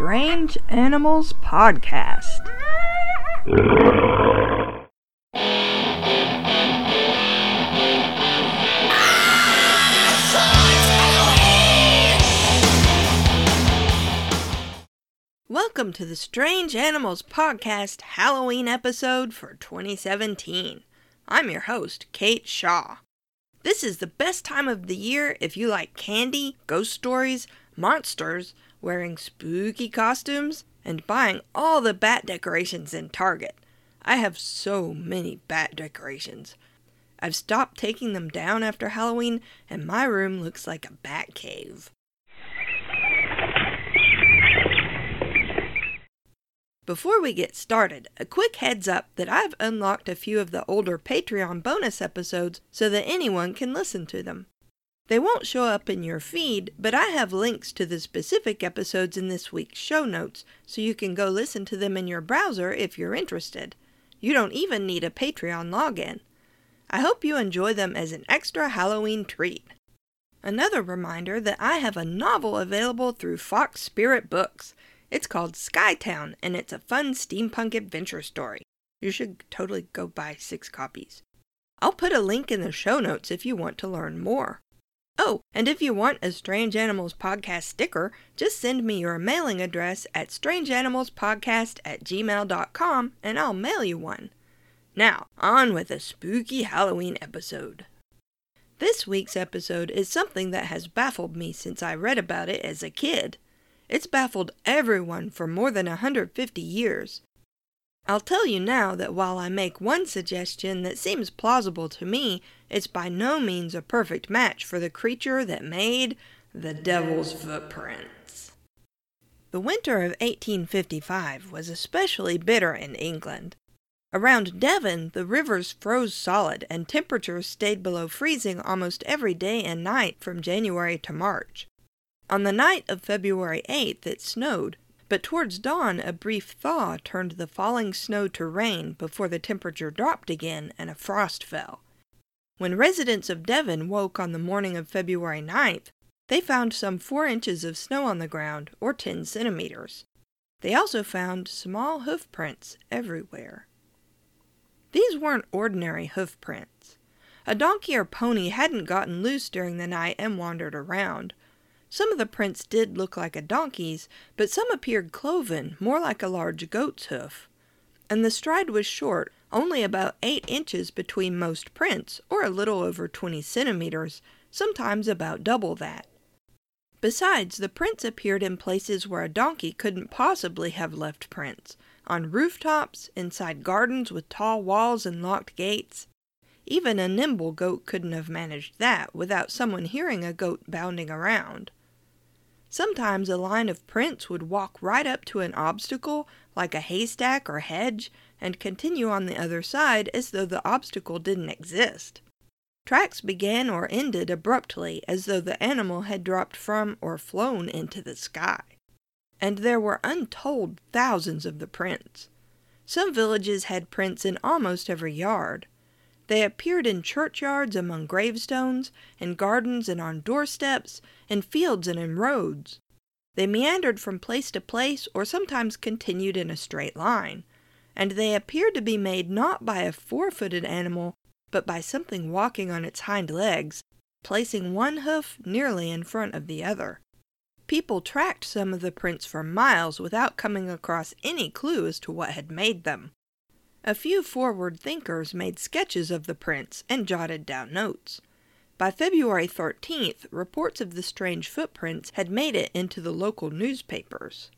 Strange Animals Podcast. Welcome to the Strange Animals Podcast Halloween episode for 2017. I'm your host, Kate Shaw. This is the best time of the year if you like candy, ghost stories, monsters, wearing spooky costumes, and buying all the bat decorations in Target. I have so many bat decorations. I've stopped taking them down after Halloween, and my room looks like a bat cave. Before we get started, a quick heads up that I've unlocked a few of the older Patreon bonus episodes so that anyone can listen to them. They won't show up in your feed, but I have links to the specific episodes in this week's show notes, so you can go listen to them in your browser if you're interested. You don't even need a Patreon login. I hope you enjoy them as an extra Halloween treat. Another reminder that I have a novel available through Fox Spirit Books. It's called Skytown, and it's a fun steampunk adventure story. You should totally go buy six copies. I'll put a link in the show notes if you want to learn more. Oh, and if you want a Strange Animals Podcast sticker, just send me your mailing address at strangeanimalspodcast at gmail.com and I'll mail you one. Now, on with a spooky Halloween episode. This week's episode is something that has baffled me since I read about it as a kid. It's baffled everyone for more than a 150 years. I'll tell you now that while I make one suggestion that seems plausible to me, it's by no means a perfect match for the creature that made the Devil's Footprints. The winter of 1855 was especially bitter in England. Around Devon, the rivers froze solid and temperatures stayed below freezing almost every day and night from January to March. On the night of February 8th, it snowed, but towards dawn a brief thaw turned the falling snow to rain before the temperature dropped again and a frost fell. When residents of Devon woke on the morning of February 9th, they found some four inches of snow on the ground, or ten centimeters. They also found small hoof prints everywhere. These weren't ordinary hoof prints. A donkey or pony hadn't gotten loose during the night and wandered around. Some of the prints did look like a donkey's, but some appeared cloven, more like a large goat's hoof. And the stride was short, only about eight inches between most prints, or a little over twenty centimeters, sometimes about double that. Besides, the prints appeared in places where a donkey couldn't possibly have left prints on rooftops, inside gardens with tall walls and locked gates. Even a nimble goat couldn't have managed that without someone hearing a goat bounding around. Sometimes a line of prints would walk right up to an obstacle, like a haystack or hedge, and continue on the other side as though the obstacle didn't exist. Tracks began or ended abruptly as though the animal had dropped from or flown into the sky. And there were untold thousands of the prints. Some villages had prints in almost every yard. They appeared in churchyards among gravestones, in gardens and on doorsteps, in fields and in roads. They meandered from place to place or sometimes continued in a straight line, and they appeared to be made not by a four footed animal, but by something walking on its hind legs, placing one hoof nearly in front of the other. People tracked some of the prints for miles without coming across any clue as to what had made them. A few forward thinkers made sketches of the prints and jotted down notes. By February 13th, reports of the strange footprints had made it into the local newspapers.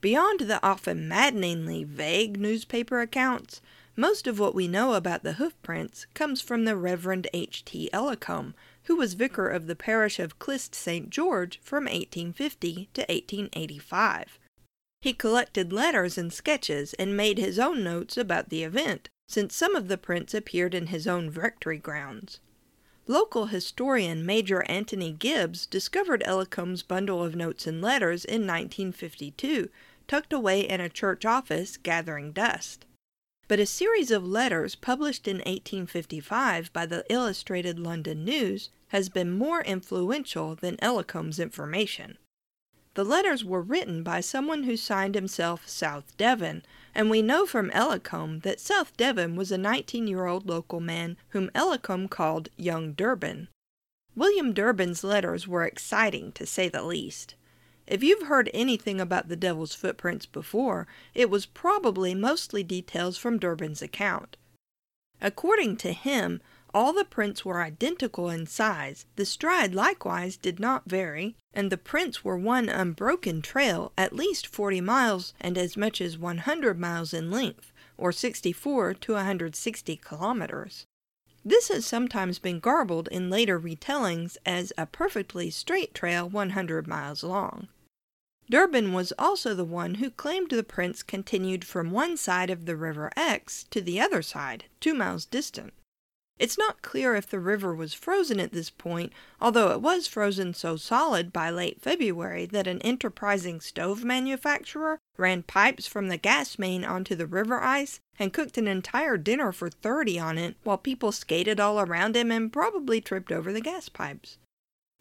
Beyond the often maddeningly vague newspaper accounts, most of what we know about the hoofprints comes from the Reverend H. T. Ellacombe, who was vicar of the parish of Clyst St. George from 1850 to 1885. He collected letters and sketches and made his own notes about the event, since some of the prints appeared in his own rectory grounds. Local historian Major Anthony Gibbs discovered Ellacombe's bundle of notes and letters in 1952, tucked away in a church office gathering dust. But a series of letters published in 1855 by the Illustrated London News has been more influential than Ellacombe's information. The letters were written by someone who signed himself South Devon, and we know from Ellacombe that South Devon was a 19 year old local man whom Ellacombe called Young Durbin. William Durbin's letters were exciting, to say the least. If you've heard anything about the devil's footprints before, it was probably mostly details from Durbin's account. According to him, all the prints were identical in size, the stride likewise did not vary, and the prints were one unbroken trail at least 40 miles and as much as 100 miles in length, or 64 to 160 kilometers. This has sometimes been garbled in later retellings as a perfectly straight trail 100 miles long. Durbin was also the one who claimed the prints continued from one side of the River Exe to the other side, two miles distant. It's not clear if the river was frozen at this point, although it was frozen so solid by late February that an enterprising stove manufacturer ran pipes from the gas main onto the river ice and cooked an entire dinner for 30 on it while people skated all around him and probably tripped over the gas pipes.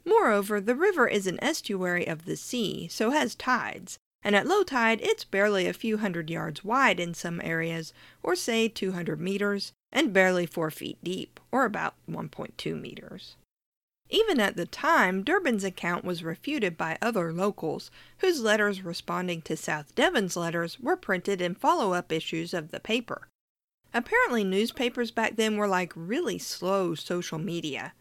Moreover, the river is an estuary of the sea, so has tides, and at low tide it's barely a few hundred yards wide in some areas, or say 200 meters, and barely 4 feet deep, or about 1.2 meters. Even at the time, Durbin's account was refuted by other locals, whose letters responding to South Devon's letters were printed in follow up issues of the paper. Apparently, newspapers back then were like really slow social media.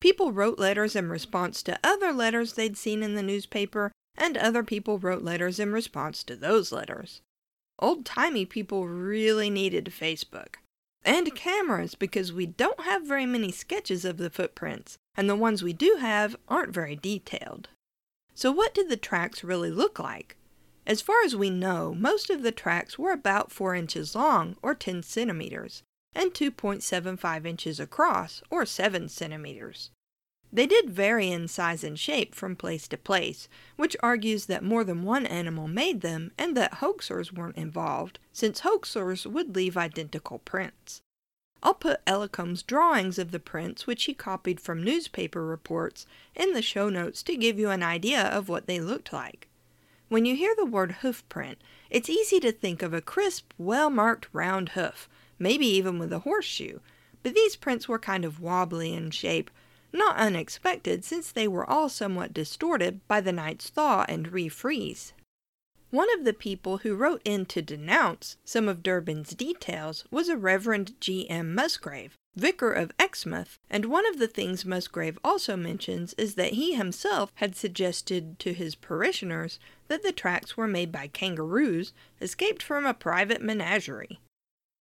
People wrote letters in response to other letters they'd seen in the newspaper, and other people wrote letters in response to those letters. Old timey people really needed Facebook and cameras because we don't have very many sketches of the footprints, and the ones we do have aren't very detailed. So, what did the tracks really look like? As far as we know, most of the tracks were about 4 inches long, or 10 centimeters, and 2.75 inches across, or 7 centimeters. They did vary in size and shape from place to place, which argues that more than one animal made them and that hoaxers weren't involved, since hoaxers would leave identical prints. I'll put Ellacombe's drawings of the prints, which he copied from newspaper reports, in the show notes to give you an idea of what they looked like. When you hear the word hoof print, it's easy to think of a crisp, well marked round hoof, maybe even with a horseshoe, but these prints were kind of wobbly in shape, not unexpected since they were all somewhat distorted by the night's thaw and refreeze. One of the people who wrote in to denounce some of Durbin's details was a Reverend G. M. Musgrave, vicar of Exmouth, and one of the things Musgrave also mentions is that he himself had suggested to his parishioners that the tracks were made by kangaroos escaped from a private menagerie.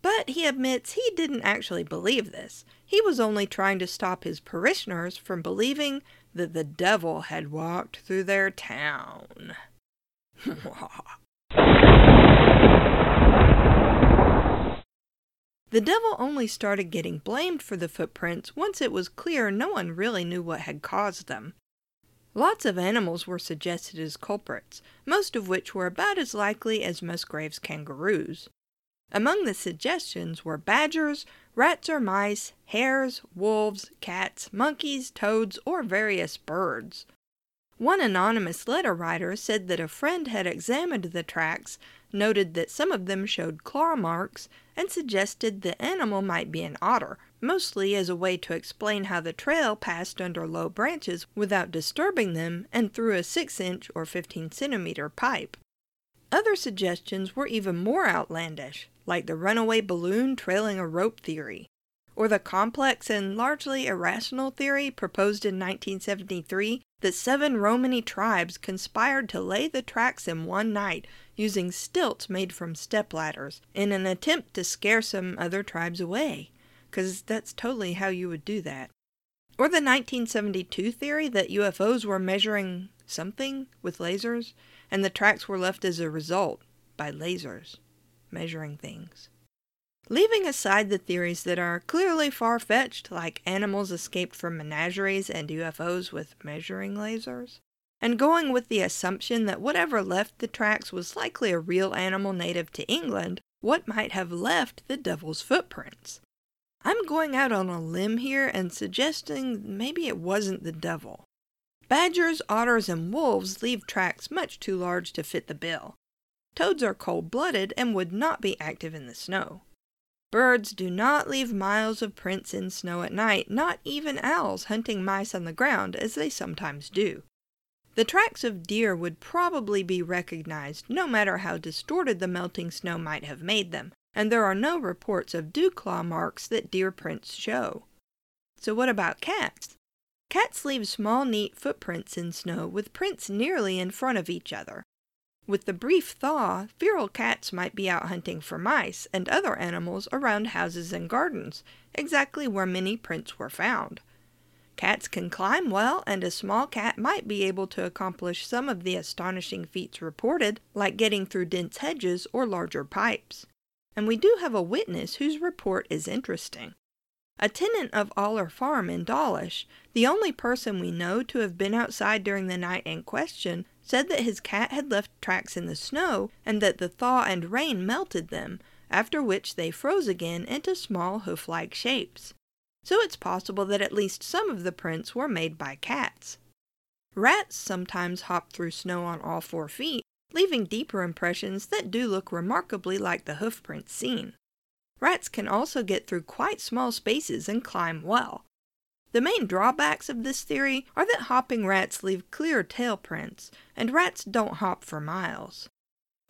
But he admits he didn't actually believe this. He was only trying to stop his parishioners from believing that the devil had walked through their town. The devil only started getting blamed for the footprints once it was clear no one really knew what had caused them. Lots of animals were suggested as culprits, most of which were about as likely as Musgrave's kangaroos. Among the suggestions were badgers, rats or mice, hares, wolves, cats, monkeys, toads, or various birds. One anonymous letter writer said that a friend had examined the tracks, noted that some of them showed claw marks, and suggested the animal might be an otter, mostly as a way to explain how the trail passed under low branches without disturbing them and through a 6 inch or 15 centimeter pipe. Other suggestions were even more outlandish like the runaway balloon trailing a rope theory, or the complex and largely irrational theory proposed in 1973 that seven Romany tribes conspired to lay the tracks in one night using stilts made from stepladders in an attempt to scare some other tribes away, because that's totally how you would do that. Or the 1972 theory that UFOs were measuring something with lasers, and the tracks were left as a result by lasers measuring things. Leaving aside the theories that are clearly far fetched, like animals escaped from menageries and UFOs with measuring lasers, and going with the assumption that whatever left the tracks was likely a real animal native to England, what might have left the devil's footprints? I'm going out on a limb here and suggesting maybe it wasn't the devil. Badgers, otters, and wolves leave tracks much too large to fit the bill. Toads are cold blooded and would not be active in the snow. Birds do not leave miles of prints in snow at night, not even owls hunting mice on the ground as they sometimes do. The tracks of deer would probably be recognized no matter how distorted the melting snow might have made them, and there are no reports of dew claw marks that deer prints show. So, what about cats? Cats leave small, neat footprints in snow with prints nearly in front of each other. With the brief thaw, feral cats might be out hunting for mice and other animals around houses and gardens, exactly where many prints were found. Cats can climb well, and a small cat might be able to accomplish some of the astonishing feats reported, like getting through dense hedges or larger pipes. And we do have a witness whose report is interesting. A tenant of Aller Farm in Dawlish, the only person we know to have been outside during the night in question, said that his cat had left tracks in the snow and that the thaw and rain melted them, after which they froze again into small hoof like shapes so it's possible that at least some of the prints were made by cats. Rats sometimes hop through snow on all four feet, leaving deeper impressions that do look remarkably like the hoof prints seen. Rats can also get through quite small spaces and climb well. The main drawbacks of this theory are that hopping rats leave clear tail prints, and rats don't hop for miles.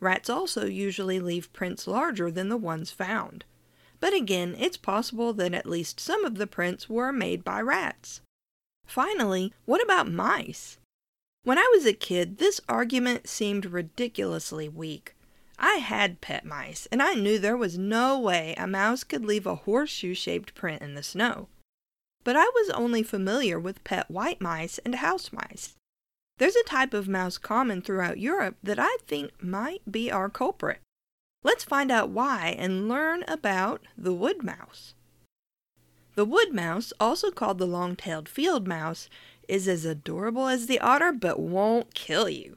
Rats also usually leave prints larger than the ones found but again, it's possible that at least some of the prints were made by rats. Finally, what about mice? When I was a kid, this argument seemed ridiculously weak. I had pet mice, and I knew there was no way a mouse could leave a horseshoe shaped print in the snow. But I was only familiar with pet white mice and house mice. There's a type of mouse common throughout Europe that I think might be our culprit. Let's find out why and learn about the wood mouse. The wood mouse, also called the long-tailed field mouse, is as adorable as the otter but won't kill you.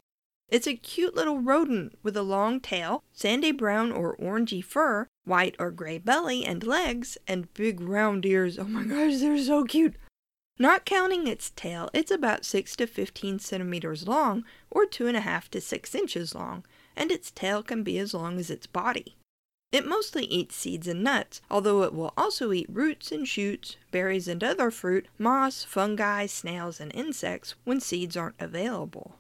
It's a cute little rodent with a long tail, sandy brown or orangey fur, white or gray belly and legs, and big round ears. Oh my gosh, they're so cute! Not counting its tail, it's about 6 to 15 centimeters long, or 2.5 to 6 inches long, and its tail can be as long as its body. It mostly eats seeds and nuts, although it will also eat roots and shoots, berries and other fruit, moss, fungi, snails, and insects when seeds aren't available.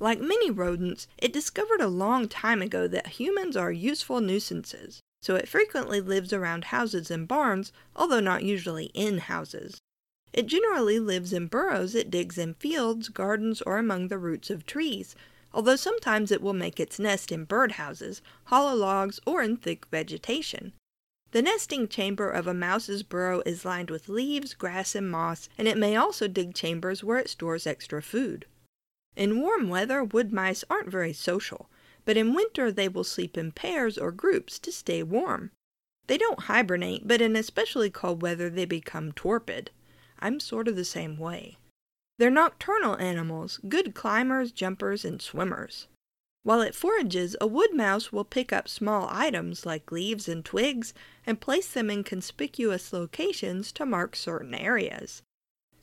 Like many rodents, it discovered a long time ago that humans are useful nuisances, so it frequently lives around houses and barns, although not usually in houses. It generally lives in burrows it digs in fields, gardens, or among the roots of trees, although sometimes it will make its nest in birdhouses, hollow logs, or in thick vegetation. The nesting chamber of a mouse's burrow is lined with leaves, grass, and moss, and it may also dig chambers where it stores extra food. In warm weather, wood mice aren't very social, but in winter they will sleep in pairs or groups to stay warm. They don't hibernate, but in especially cold weather they become torpid. I'm sort of the same way. They're nocturnal animals, good climbers, jumpers, and swimmers. While it forages, a wood mouse will pick up small items like leaves and twigs and place them in conspicuous locations to mark certain areas.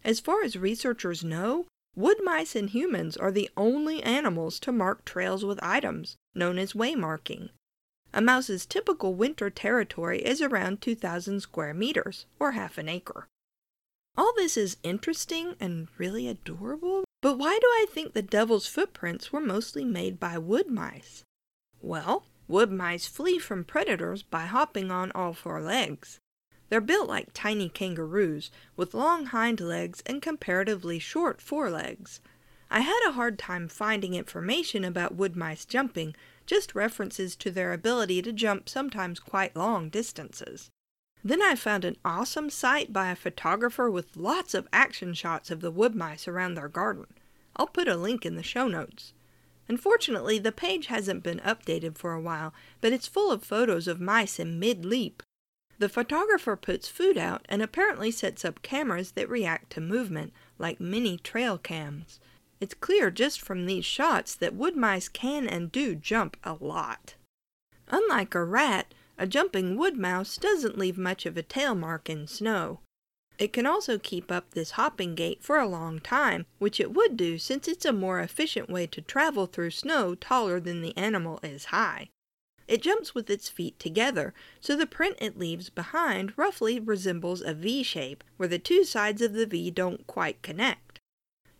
As far as researchers know, wood mice and humans are the only animals to mark trails with items, known as waymarking. A mouse's typical winter territory is around 2,000 square meters, or half an acre. All this is interesting and really adorable, but why do I think the devil's footprints were mostly made by wood mice? Well, wood mice flee from predators by hopping on all four legs. They're built like tiny kangaroos, with long hind legs and comparatively short forelegs. I had a hard time finding information about wood mice jumping, just references to their ability to jump sometimes quite long distances. Then I found an awesome site by a photographer with lots of action shots of the wood mice around their garden. I'll put a link in the show notes. Unfortunately, the page hasn't been updated for a while, but it's full of photos of mice in mid leap. The photographer puts food out and apparently sets up cameras that react to movement, like mini trail cams. It's clear just from these shots that wood mice can and do jump a lot. Unlike a rat, a jumping wood mouse doesn't leave much of a tail mark in snow. It can also keep up this hopping gait for a long time, which it would do since it's a more efficient way to travel through snow taller than the animal is high. It jumps with its feet together, so the print it leaves behind roughly resembles a V shape, where the two sides of the V don't quite connect.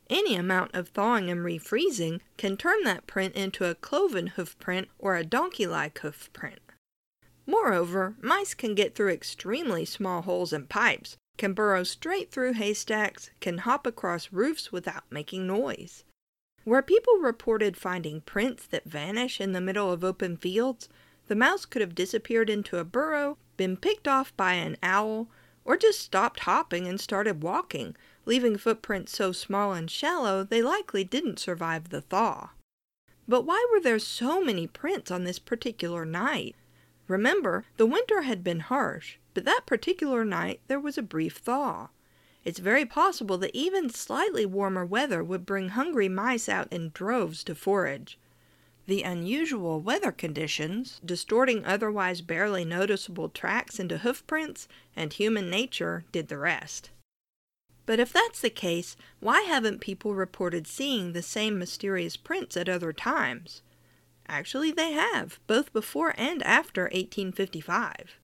Any amount of thawing and refreezing can turn that print into a cloven hoof print or a donkey-like hoof print. Moreover, mice can get through extremely small holes in pipes, can burrow straight through haystacks, can hop across roofs without making noise. Where people reported finding prints that vanish in the middle of open fields, the mouse could have disappeared into a burrow, been picked off by an owl, or just stopped hopping and started walking, leaving footprints so small and shallow they likely didn't survive the thaw. But why were there so many prints on this particular night? Remember, the winter had been harsh, but that particular night there was a brief thaw. It's very possible that even slightly warmer weather would bring hungry mice out in droves to forage. The unusual weather conditions, distorting otherwise barely noticeable tracks into hoofprints, and human nature did the rest. But if that's the case, why haven't people reported seeing the same mysterious prints at other times? Actually, they have, both before and after 1855.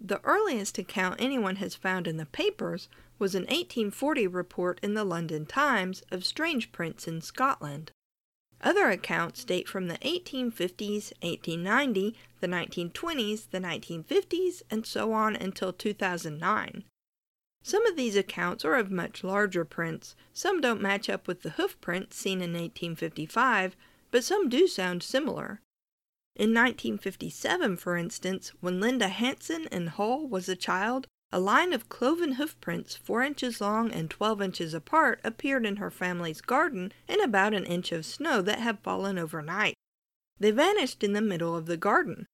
The earliest account anyone has found in the papers was an 1840 report in the London Times of strange prints in Scotland. Other accounts date from the 1850s, 1890, the 1920s, the 1950s, and so on until 2009. Some of these accounts are of much larger prints, some don't match up with the hoof prints seen in 1855, but some do sound similar. In 1957, for instance, when Linda Hanson in Hull was a child, a line of cloven hoof prints, four inches long and twelve inches apart, appeared in her family's garden in about an inch of snow that had fallen overnight. They vanished in the middle of the garden.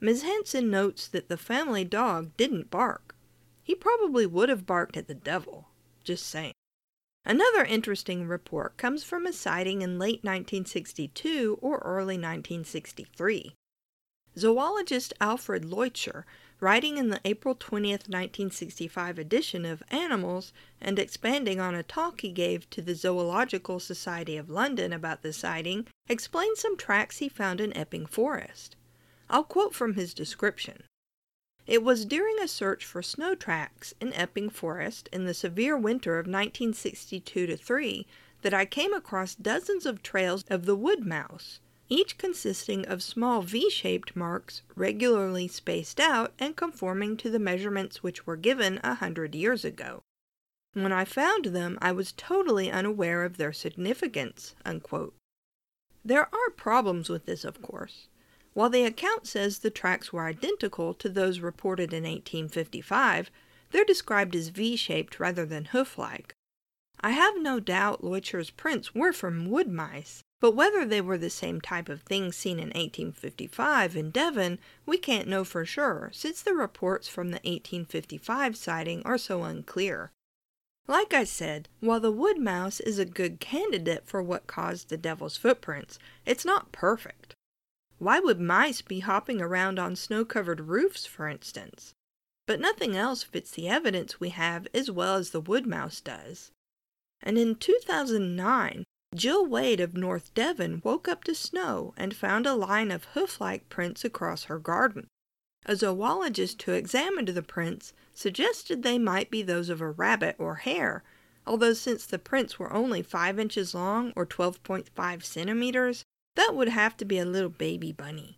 Ms. Hanson notes that the family dog didn't bark. He probably would have barked at the devil. Just saying. Another interesting report comes from a sighting in late 1962 or early 1963. Zoologist Alfred Leutscher writing in the April 20th, 1965 edition of Animals and expanding on a talk he gave to the Zoological Society of London about the sighting, explained some tracks he found in Epping Forest. I'll quote from his description. It was during a search for snow tracks in Epping Forest in the severe winter of 1962 to 3 that I came across dozens of trails of the wood mouse each consisting of small V-shaped marks regularly spaced out and conforming to the measurements which were given a hundred years ago. When I found them, I was totally unaware of their significance. Unquote. There are problems with this, of course. While the account says the tracks were identical to those reported in 1855, they're described as V-shaped rather than hoof-like. I have no doubt Leutscher's prints were from wood mice, but whether they were the same type of thing seen in 1855 in Devon, we can't know for sure, since the reports from the 1855 sighting are so unclear. Like I said, while the wood mouse is a good candidate for what caused the devil's footprints, it's not perfect. Why would mice be hopping around on snow covered roofs, for instance? But nothing else fits the evidence we have as well as the wood mouse does. And in 2009, Jill Wade of North Devon woke up to snow and found a line of hoof-like prints across her garden. A zoologist who examined the prints suggested they might be those of a rabbit or hare, although since the prints were only 5 inches long or 12.5 centimeters, that would have to be a little baby bunny.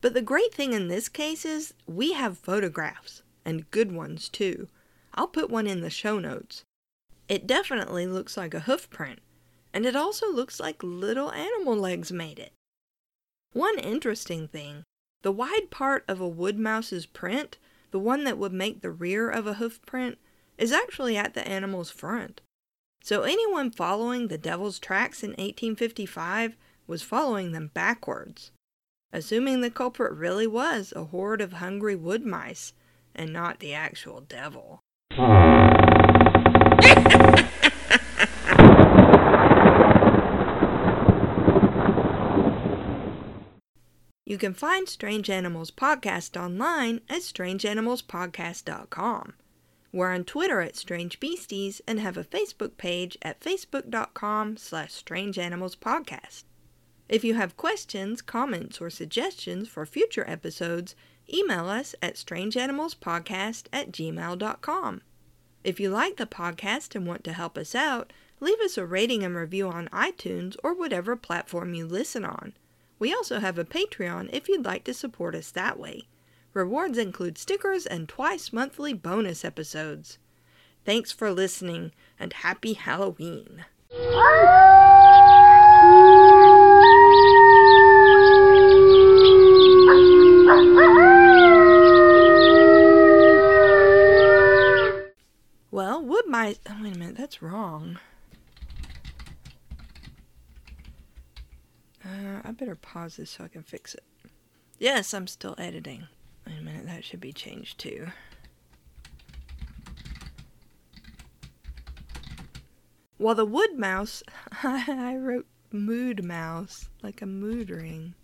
But the great thing in this case is we have photographs, and good ones too. I'll put one in the show notes. It definitely looks like a hoof print, and it also looks like little animal legs made it. One interesting thing the wide part of a wood mouse's print, the one that would make the rear of a hoof print, is actually at the animal's front. So anyone following the devil's tracks in 1855 was following them backwards, assuming the culprit really was a horde of hungry wood mice and not the actual devil. You can find Strange Animals Podcast online at strangeanimalspodcast.com. We're on Twitter at Strange Beasties and have a Facebook page at facebook.com slash strangeanimalspodcast. If you have questions, comments, or suggestions for future episodes, email us at strangeanimalspodcast at gmail.com. If you like the podcast and want to help us out, leave us a rating and review on iTunes or whatever platform you listen on. We also have a Patreon if you'd like to support us that way. Rewards include stickers and twice monthly bonus episodes. Thanks for listening and happy Halloween. Oh, wait a minute, that's wrong. Uh, I better pause this so I can fix it. Yes, I'm still editing. Wait a minute, that should be changed too. Well, the wood mouse, I wrote mood mouse, like a mood ring.